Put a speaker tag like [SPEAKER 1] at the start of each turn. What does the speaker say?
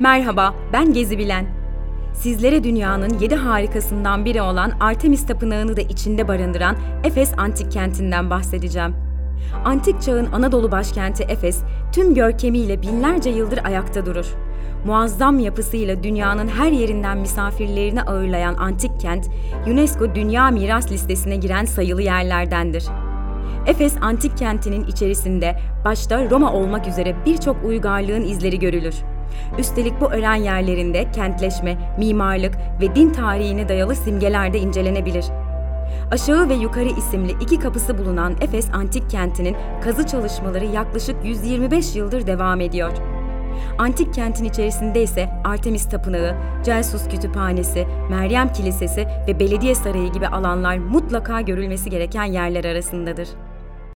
[SPEAKER 1] Merhaba, ben Gezi Bilen. Sizlere dünyanın yedi harikasından biri olan Artemis Tapınağı'nı da içinde barındıran Efes Antik Kenti'nden bahsedeceğim. Antik çağın Anadolu başkenti Efes, tüm görkemiyle binlerce yıldır ayakta durur. Muazzam yapısıyla dünyanın her yerinden misafirlerini ağırlayan antik kent, UNESCO Dünya Miras Listesi'ne giren sayılı yerlerdendir. Efes antik kentinin içerisinde başta Roma olmak üzere birçok uygarlığın izleri görülür. Üstelik bu öğren yerlerinde kentleşme, mimarlık ve din tarihine dayalı simgeler de incelenebilir. Aşağı ve yukarı isimli iki kapısı bulunan Efes antik kentinin kazı çalışmaları yaklaşık 125 yıldır devam ediyor. Antik kentin içerisinde ise Artemis Tapınağı, Celsus Kütüphanesi, Meryem Kilisesi ve Belediye Sarayı gibi alanlar mutlaka görülmesi gereken yerler arasındadır.